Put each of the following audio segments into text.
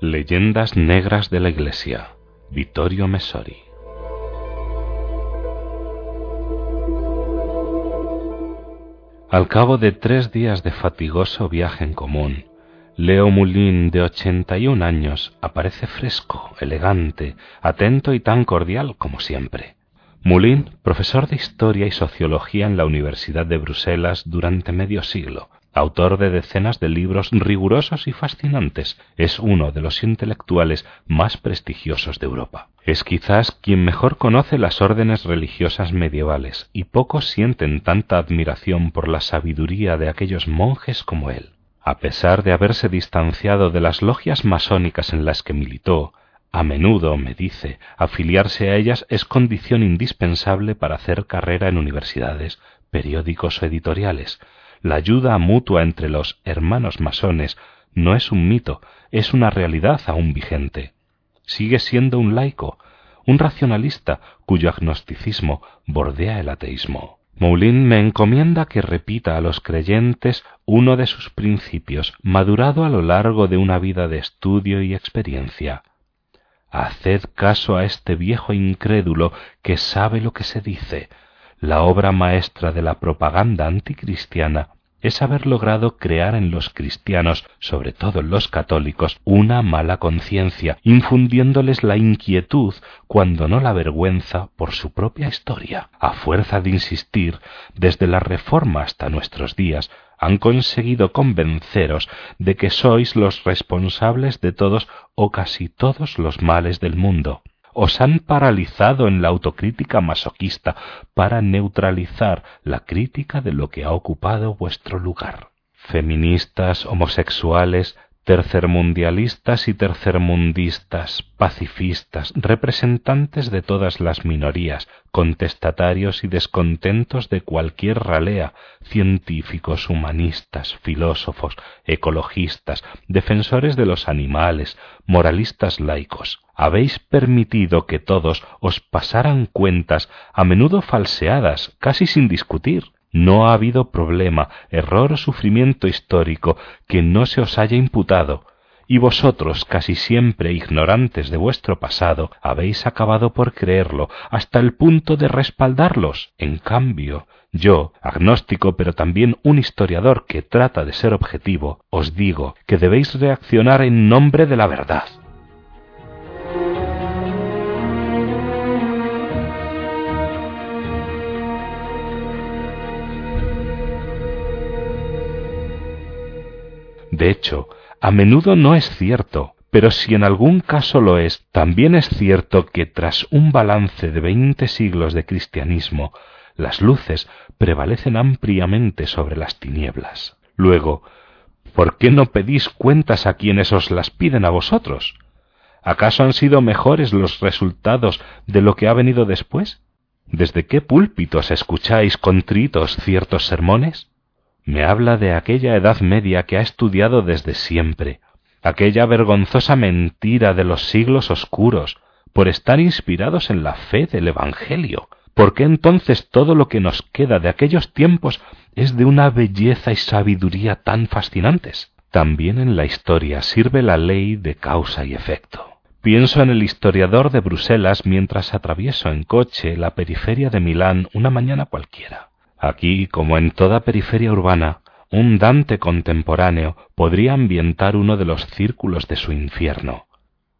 Leyendas Negras de la Iglesia, Vittorio Messori. Al cabo de tres días de fatigoso viaje en común, Leo Moulin, de 81 años, aparece fresco, elegante, atento y tan cordial como siempre. Moulin, profesor de Historia y Sociología en la Universidad de Bruselas durante medio siglo, autor de decenas de libros rigurosos y fascinantes, es uno de los intelectuales más prestigiosos de Europa. Es quizás quien mejor conoce las órdenes religiosas medievales, y pocos sienten tanta admiración por la sabiduría de aquellos monjes como él. A pesar de haberse distanciado de las logias masónicas en las que militó, a menudo, me dice, afiliarse a ellas es condición indispensable para hacer carrera en universidades, periódicos o editoriales, la ayuda mutua entre los hermanos masones no es un mito, es una realidad aún vigente. Sigue siendo un laico, un racionalista cuyo agnosticismo bordea el ateísmo. Moulin me encomienda que repita a los creyentes uno de sus principios, madurado a lo largo de una vida de estudio y experiencia. Haced caso a este viejo incrédulo que sabe lo que se dice, la obra maestra de la propaganda anticristiana es haber logrado crear en los cristianos, sobre todo en los católicos, una mala conciencia, infundiéndoles la inquietud, cuando no la vergüenza, por su propia historia. A fuerza de insistir, desde la Reforma hasta nuestros días, han conseguido convenceros de que sois los responsables de todos o casi todos los males del mundo os han paralizado en la autocrítica masoquista para neutralizar la crítica de lo que ha ocupado vuestro lugar. Feministas, homosexuales, tercermundialistas y tercermundistas, pacifistas, representantes de todas las minorías, contestatarios y descontentos de cualquier ralea, científicos, humanistas, filósofos, ecologistas, defensores de los animales, moralistas laicos. Habéis permitido que todos os pasaran cuentas, a menudo falseadas, casi sin discutir, no ha habido problema, error o sufrimiento histórico que no se os haya imputado, y vosotros, casi siempre ignorantes de vuestro pasado, habéis acabado por creerlo hasta el punto de respaldarlos. En cambio, yo, agnóstico pero también un historiador que trata de ser objetivo, os digo que debéis reaccionar en nombre de la verdad. De hecho, a menudo no es cierto, pero si en algún caso lo es, también es cierto que tras un balance de veinte siglos de cristianismo, las luces prevalecen ampliamente sobre las tinieblas. Luego, ¿por qué no pedís cuentas a quienes os las piden a vosotros? ¿Acaso han sido mejores los resultados de lo que ha venido después? ¿Desde qué púlpitos escucháis contritos ciertos sermones? Me habla de aquella Edad Media que ha estudiado desde siempre, aquella vergonzosa mentira de los siglos oscuros, por estar inspirados en la fe del Evangelio. ¿Por qué entonces todo lo que nos queda de aquellos tiempos es de una belleza y sabiduría tan fascinantes? También en la historia sirve la ley de causa y efecto. Pienso en el historiador de Bruselas mientras atravieso en coche la periferia de Milán una mañana cualquiera. Aquí, como en toda periferia urbana, un Dante contemporáneo podría ambientar uno de los círculos de su infierno.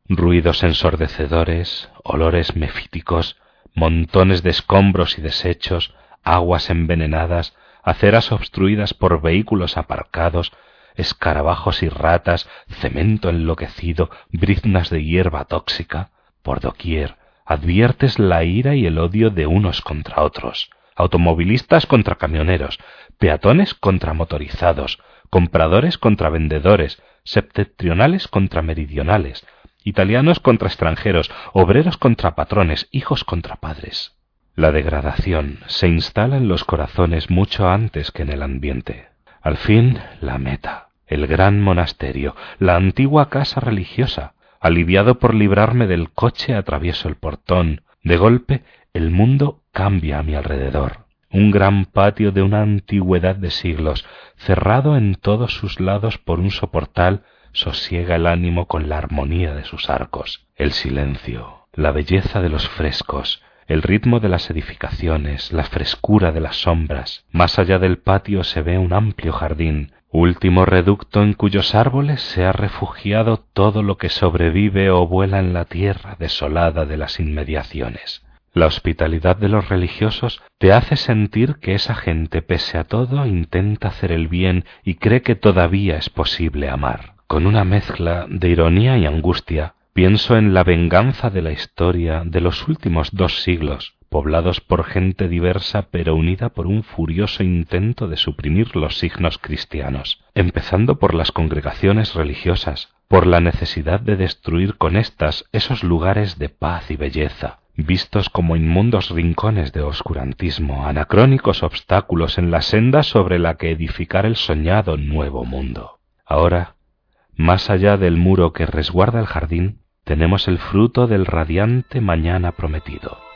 Ruidos ensordecedores, olores mefíticos, montones de escombros y desechos, aguas envenenadas, aceras obstruidas por vehículos aparcados, escarabajos y ratas, cemento enloquecido, briznas de hierba tóxica, por doquier adviertes la ira y el odio de unos contra otros, automovilistas contra camioneros, peatones contra motorizados, compradores contra vendedores, septentrionales contra meridionales, italianos contra extranjeros, obreros contra patrones, hijos contra padres. La degradación se instala en los corazones mucho antes que en el ambiente. Al fin, la meta, el gran monasterio, la antigua casa religiosa. Aliviado por librarme del coche, atravieso el portón. De golpe, el mundo cambia a mi alrededor. Un gran patio de una antigüedad de siglos, cerrado en todos sus lados por un soportal sosiega el ánimo con la armonía de sus arcos. El silencio, la belleza de los frescos, el ritmo de las edificaciones, la frescura de las sombras. Más allá del patio se ve un amplio jardín, último reducto en cuyos árboles se ha refugiado todo lo que sobrevive o vuela en la tierra desolada de las inmediaciones. La hospitalidad de los religiosos te hace sentir que esa gente, pese a todo, intenta hacer el bien y cree que todavía es posible amar. Con una mezcla de ironía y angustia, pienso en la venganza de la historia de los últimos dos siglos, poblados por gente diversa pero unida por un furioso intento de suprimir los signos cristianos, empezando por las congregaciones religiosas, por la necesidad de destruir con éstas esos lugares de paz y belleza, vistos como inmundos rincones de oscurantismo, anacrónicos obstáculos en la senda sobre la que edificar el soñado nuevo mundo. Ahora, más allá del muro que resguarda el jardín, tenemos el fruto del radiante mañana prometido.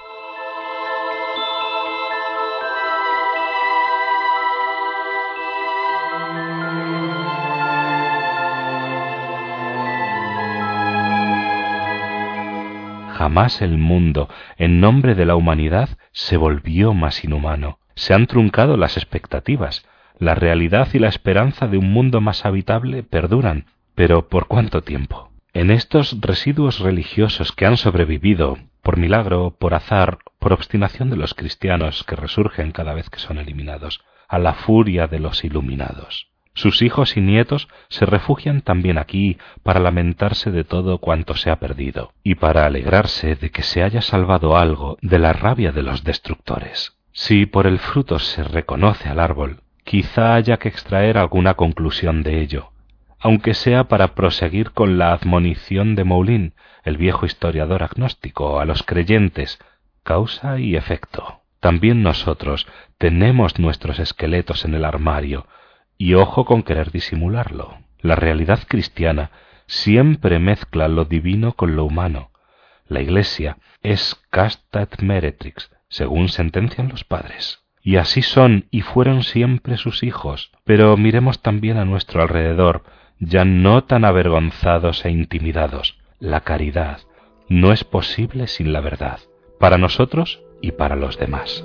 Jamás el mundo, en nombre de la humanidad, se volvió más inhumano. Se han truncado las expectativas. La realidad y la esperanza de un mundo más habitable perduran. Pero ¿por cuánto tiempo? En estos residuos religiosos que han sobrevivido, por milagro, por azar, por obstinación de los cristianos que resurgen cada vez que son eliminados, a la furia de los iluminados. Sus hijos y nietos se refugian también aquí para lamentarse de todo cuanto se ha perdido y para alegrarse de que se haya salvado algo de la rabia de los destructores. Si por el fruto se reconoce al árbol, quizá haya que extraer alguna conclusión de ello, aunque sea para proseguir con la admonición de Moulin, el viejo historiador agnóstico, a los creyentes, causa y efecto. También nosotros tenemos nuestros esqueletos en el armario, y ojo con querer disimularlo. La realidad cristiana siempre mezcla lo divino con lo humano. La Iglesia es casta et meretrix, según sentencian los padres. Y así son y fueron siempre sus hijos. Pero miremos también a nuestro alrededor, ya no tan avergonzados e intimidados. La caridad no es posible sin la verdad, para nosotros y para los demás.